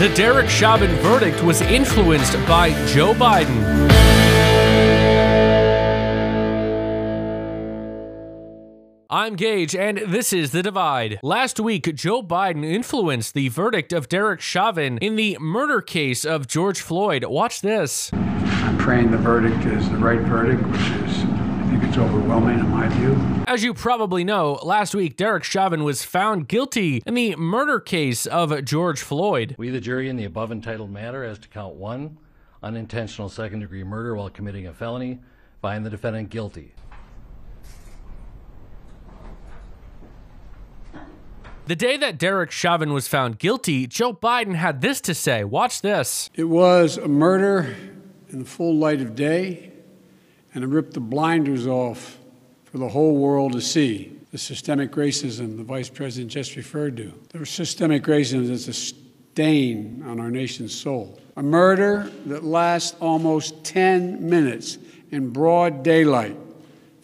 The Derek Chauvin verdict was influenced by Joe Biden. I'm Gage, and this is The Divide. Last week, Joe Biden influenced the verdict of Derek Chauvin in the murder case of George Floyd. Watch this. I'm praying the verdict is the right verdict, which is, it's overwhelming in my view. As you probably know, last week, Derek Chauvin was found guilty in the murder case of George Floyd. We, the jury, in the above entitled matter as to count one, unintentional second degree murder while committing a felony, find the defendant guilty. The day that Derek Chauvin was found guilty, Joe Biden had this to say. Watch this. It was a murder in the full light of day, and it ripped the blinders off for the whole world to see. The systemic racism the Vice President just referred to. The systemic racism is a stain on our nation's soul. A murder that lasts almost 10 minutes in broad daylight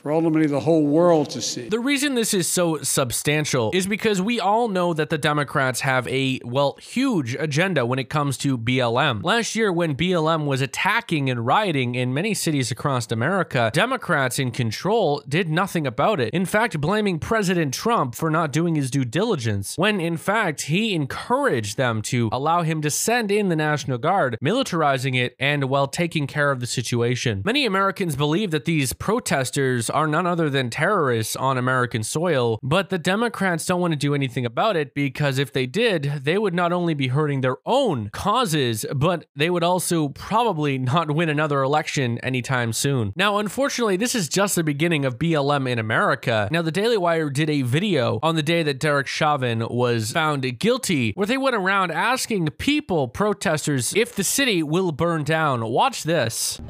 for ultimately the whole world to see. The reason this is so substantial is because we all know that the Democrats have a, well, huge agenda when it comes to BLM. Last year, when BLM was attacking and rioting in many cities across America, Democrats in control did nothing about it. In fact, blaming President Trump for not doing his due diligence, when in fact he encouraged them to allow him to send in the National Guard, militarizing it and while well, taking care of the situation. Many Americans believe that these protesters are none other than terrorists on American soil, but the Democrats don't want to do anything about it because if they did, they would not only be hurting their own causes, but they would also probably not win another election anytime soon. Now, unfortunately, this is just the beginning of BLM in America. Now, the Daily Wire did a video on the day that Derek Chauvin was found guilty, where they went around asking people, protesters, if the city will burn down. Watch this.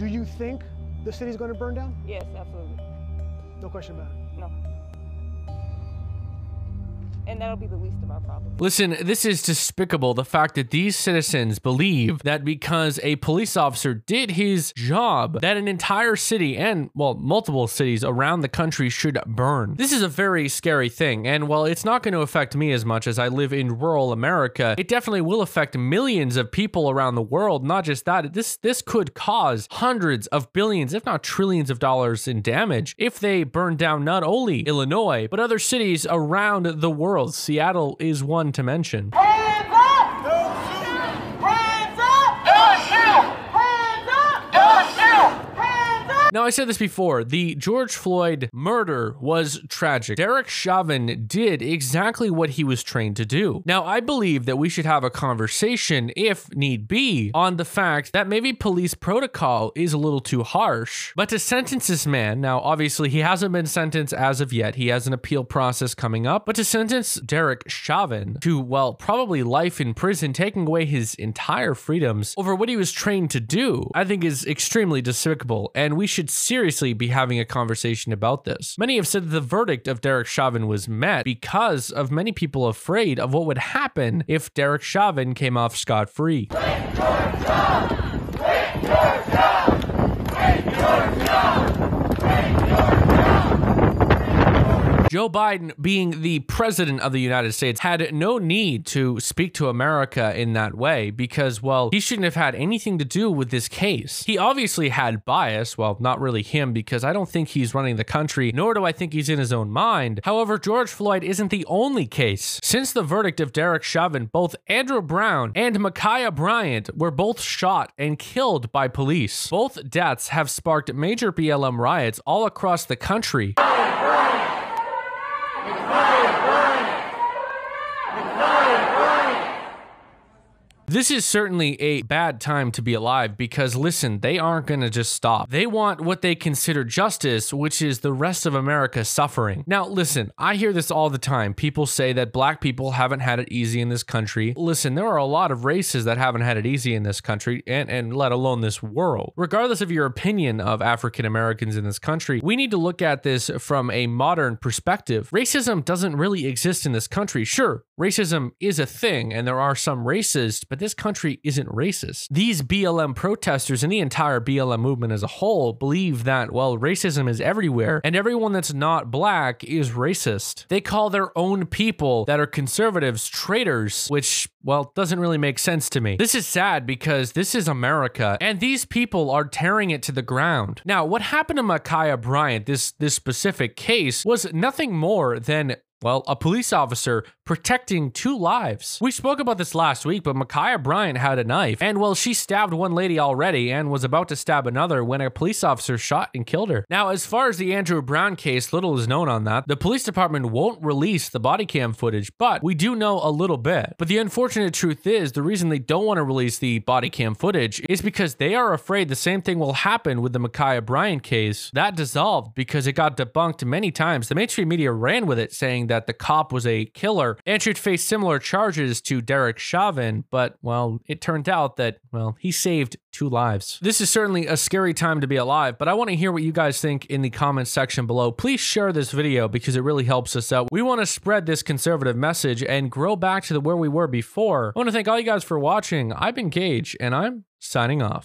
Do you think the city's going to burn down? Yes, absolutely. No question about it. And that'll be the least of our problems. Listen, this is despicable. The fact that these citizens believe that because a police officer did his job, that an entire city and, well, multiple cities around the country should burn. This is a very scary thing. And while it's not going to affect me as much as I live in rural America, it definitely will affect millions of people around the world. Not just that, this, this could cause hundreds of billions, if not trillions of dollars in damage if they burn down not only Illinois, but other cities around the world Seattle is one to mention. Now, I said this before the George Floyd murder was tragic. Derek Chauvin did exactly what he was trained to do. Now, I believe that we should have a conversation, if need be, on the fact that maybe police protocol is a little too harsh. But to sentence this man, now, obviously, he hasn't been sentenced as of yet, he has an appeal process coming up, but to sentence Derek Chauvin to, well, probably life in prison, taking away his entire freedoms over what he was trained to do, I think is extremely despicable. And we should should seriously be having a conversation about this. Many have said that the verdict of Derek Chauvin was met because of many people afraid of what would happen if Derek Chauvin came off scot free. Joe Biden, being the president of the United States, had no need to speak to America in that way because, well, he shouldn't have had anything to do with this case. He obviously had bias. Well, not really him because I don't think he's running the country, nor do I think he's in his own mind. However, George Floyd isn't the only case. Since the verdict of Derek Chauvin, both Andrew Brown and Ma'Khia Bryant were both shot and killed by police. Both deaths have sparked major BLM riots all across the country. This is certainly a bad time to be alive because, listen, they aren't going to just stop. They want what they consider justice, which is the rest of America suffering. Now, listen, I hear this all the time. People say that black people haven't had it easy in this country. Listen, there are a lot of races that haven't had it easy in this country, and, and let alone this world. Regardless of your opinion of African Americans in this country, we need to look at this from a modern perspective. Racism doesn't really exist in this country. Sure, racism is a thing, and there are some racists, but this country isn't racist. These BLM protesters and the entire BLM movement as a whole believe that, well, racism is everywhere and everyone that's not black is racist. They call their own people that are conservatives traitors, which, well, doesn't really make sense to me. This is sad because this is America and these people are tearing it to the ground. Now, what happened to Ma'Khia Bryant, this, this specific case, was nothing more than well, a police officer protecting two lives. We spoke about this last week, but Ma'Khia Bryant had a knife, and well, she stabbed one lady already and was about to stab another when a police officer shot and killed her. Now, as far as the Andrew Brown case, little is known on that. The police department won't release the body cam footage, but we do know a little bit. But the unfortunate truth is, the reason they don't want to release the body cam footage is because they are afraid the same thing will happen with the Ma'Khia Bryant case. That dissolved because it got debunked many times. The mainstream media ran with it, saying that the cop was a killer and should face similar charges to Derek Chauvin, but, well, it turned out that, well, he saved two lives. This is certainly a scary time to be alive, but I want to hear what you guys think in the comments section below. Please share this video because it really helps us out. We want to spread this conservative message and grow back to the where we were before. I want to thank all you guys for watching. I've been Gage, and I'm signing off.